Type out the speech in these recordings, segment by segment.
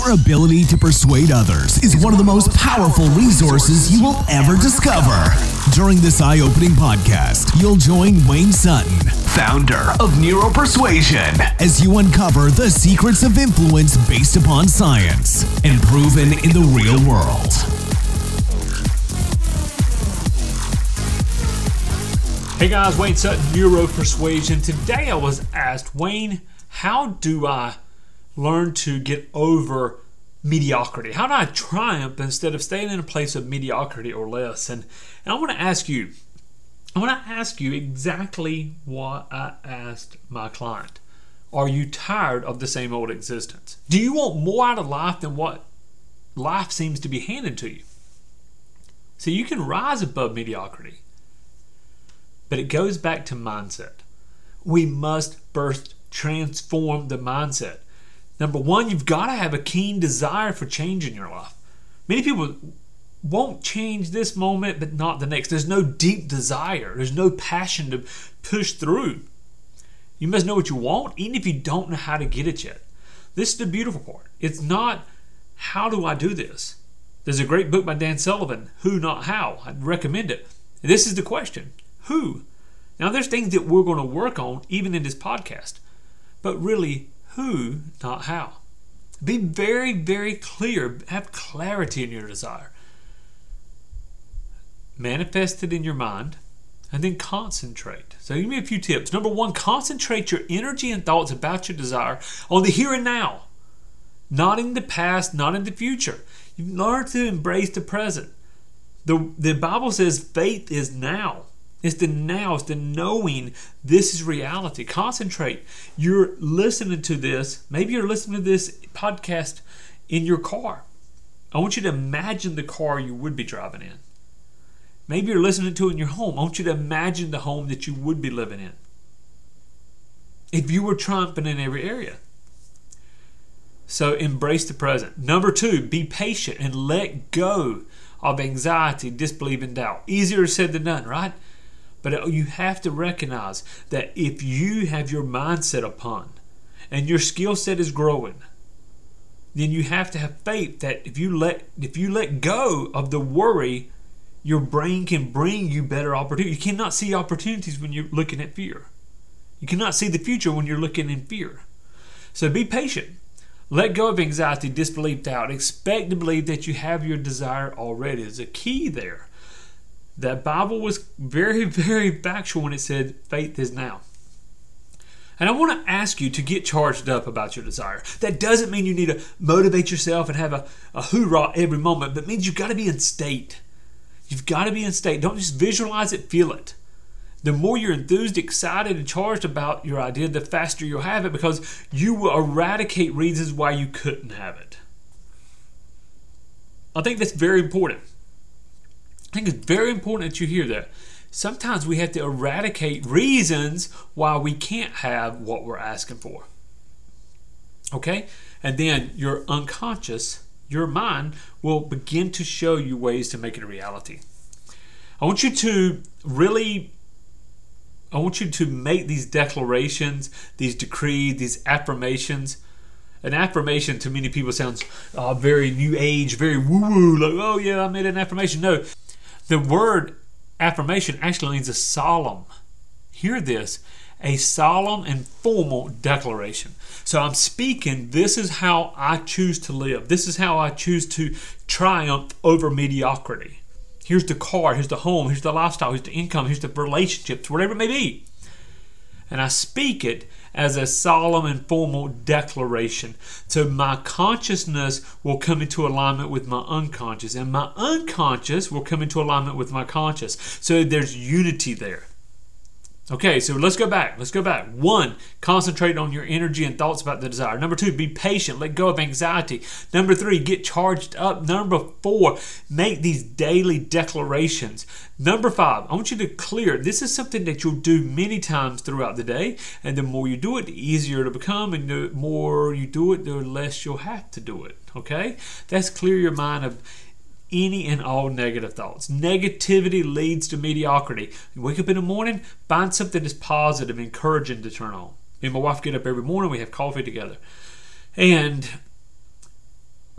Your ability to persuade others is one of the most powerful resources you will ever discover. During this eye opening podcast, you'll join Wayne Sutton, founder of Neuropersuasion, as you uncover the secrets of influence based upon science and proven in the real world. Hey guys, Wayne Sutton, Neuropersuasion. Today I was asked, Wayne, how do I learn to get over mediocrity? How do I triumph instead of staying in a place of mediocrity or less? And, and I want to ask you, I want to ask you exactly what I asked my client. Are you tired of the same old existence? Do you want more out of life than what life seems to be handed to you? So you can rise above mediocrity. But it goes back to mindset. We must first transform the mindset. Number one, you've got to have a keen desire for change in your life. Many people won't change this moment, but not the next. There's no deep desire, there's no passion to push through. You must know what you want, even if you don't know how to get it yet. This is the beautiful part. It's not, how do I do this? There's a great book by Dan Sullivan, Who Not How. I'd recommend it. This is the question Who? Now, there's things that we're going to work on even in this podcast, but really, who, not how. Be very, very clear. Have clarity in your desire. Manifest it in your mind and then concentrate. So, give me a few tips. Number one, concentrate your energy and thoughts about your desire on the here and now, not in the past, not in the future. You learn to embrace the present. The, the Bible says faith is now. It's the now, it's the knowing this is reality. Concentrate. You're listening to this, maybe you're listening to this podcast in your car. I want you to imagine the car you would be driving in. Maybe you're listening to it in your home. I want you to imagine the home that you would be living in. If you were triumphant in every area. So embrace the present. Number two, be patient and let go of anxiety, disbelief, and doubt. Easier said than done, right? But you have to recognize that if you have your mindset upon and your skill set is growing, then you have to have faith that if you let if you let go of the worry, your brain can bring you better opportunities. You cannot see opportunities when you're looking at fear. You cannot see the future when you're looking in fear. So be patient. Let go of anxiety, disbelief, doubt. Expect to believe that you have your desire already. There's a key there that Bible was very, very factual when it said faith is now. And I want to ask you to get charged up about your desire. That doesn't mean you need to motivate yourself and have a, a hoorah every moment, but means you've got to be in state. You've got to be in state. Don't just visualize it, feel it. The more you're enthused, excited, and charged about your idea, the faster you'll have it because you will eradicate reasons why you couldn't have it. I think that's very important. I think it's very important that you hear that. Sometimes we have to eradicate reasons why we can't have what we're asking for. Okay? And then your unconscious, your mind, will begin to show you ways to make it a reality. I want you to really I want you to make these declarations, these decrees, these affirmations. An affirmation to many people sounds uh, very new age, very woo woo, like, oh yeah, I made an affirmation. No, the word affirmation actually means a solemn. Hear this a solemn and formal declaration. So I'm speaking, this is how I choose to live. This is how I choose to triumph over mediocrity. Here's the car, here's the home, here's the lifestyle, here's the income, here's the relationships, whatever it may be. And I speak it as a solemn and formal declaration. So my consciousness will come into alignment with my unconscious, and my unconscious will come into alignment with my conscious. So there's unity there. Okay, so let's go back. Let's go back. One, concentrate on your energy and thoughts about the desire. Number two, be patient. Let go of anxiety. Number three, get charged up. Number four, make these daily declarations. Number five, I want you to clear. This is something that you'll do many times throughout the day. And the more you do it, the easier it'll become. And the more you do it, the less you'll have to do it. Okay? That's clear your mind of any and all negative thoughts. Negativity leads to mediocrity. You wake up in the morning, find something that's positive, encouraging to turn on. Me and my wife get up every morning, we have coffee together. And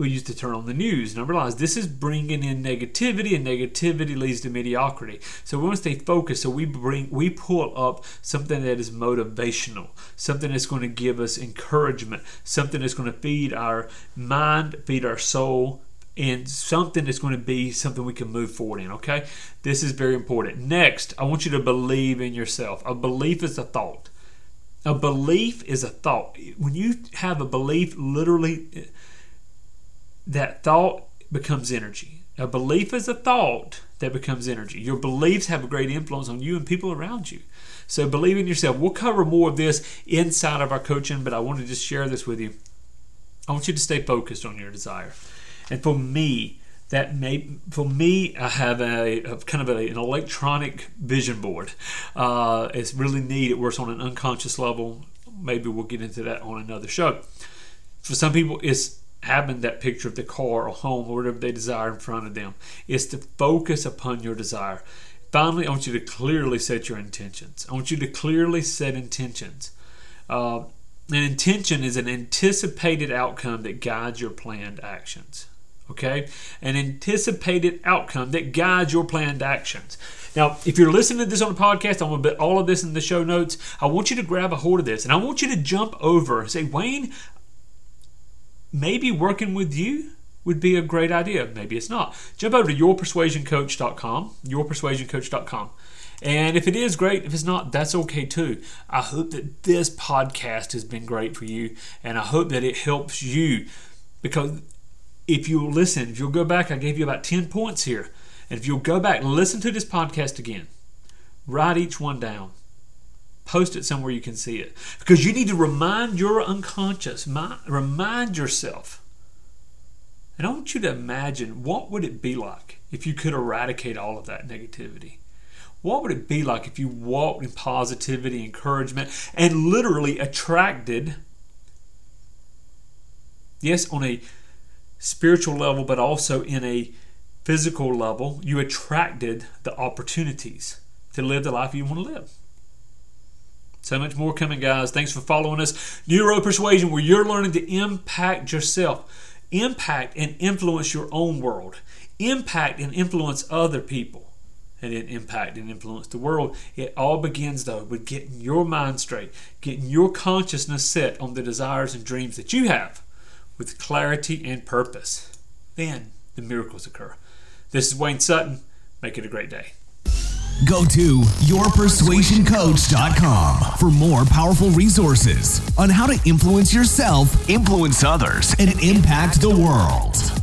we used to turn on the news and I realized this is bringing in negativity and negativity leads to mediocrity. So we want to stay focused. So we bring we pull up something that is motivational, something that's going to give us encouragement, something that's going to feed our mind, feed our soul, and something that's going to be something we can move forward in. Okay, this is very important. Next, I want you to believe in yourself. A belief is a thought. A belief is a thought. When you have a belief, literally, that thought becomes energy. A belief is a thought that becomes energy. Your beliefs have a great influence on you and people around you. So believe in yourself. We'll cover more of this inside of our coaching, but I want to just share this with you. I want you to stay focused on your desire. And for me, that may for me I have a, a kind of a, an electronic vision board. Uh, it's really neat. It works on an unconscious level. Maybe we'll get into that on another show. For some people, it's having that picture of the car or home or whatever they desire in front of them. It's to focus upon your desire. Finally, I want you to clearly set your intentions. I want you to clearly set intentions. Uh, an intention is an anticipated outcome that guides your planned actions. Okay? An anticipated outcome that guides your planned actions. Now, if you're listening to this on a podcast, I'm going to put all of this in the show notes. I want you to grab a hold of this and I want you to jump over and say, Wayne, maybe working with you would be a great idea. Maybe it's not. Jump over to yourpersuasioncoach.com, yourpersuasioncoach.com. And if it is great, if it's not, that's okay too. I hope that this podcast has been great for you, and I hope that it helps you because if you listen, if you'll go back, I gave you about 10 points here. And if you'll go back and listen to this podcast again, write each one down. Post it somewhere you can see it. Because you need to remind your unconscious, remind yourself. And I want you to imagine what would it be like if you could eradicate all of that negativity? What would it be like if you walked in positivity, encouragement, and literally attracted, yes, on a spiritual level, but also in a physical level, you attracted the opportunities to live the life you want to live. So much more coming, guys. Thanks for following us. Neuro Persuasion, where you're learning to impact yourself, impact and influence your own world, impact and influence other people, and then impact and influence the world. It all begins, though, with getting your mind straight, getting your consciousness set on the desires and dreams that you have with clarity and purpose. Then the miracles occur. This is Wayne Sutton. Make it a great day. Go to yourpersuasioncoach.com for more powerful resources on how to influence yourself, influence others, and impact the world.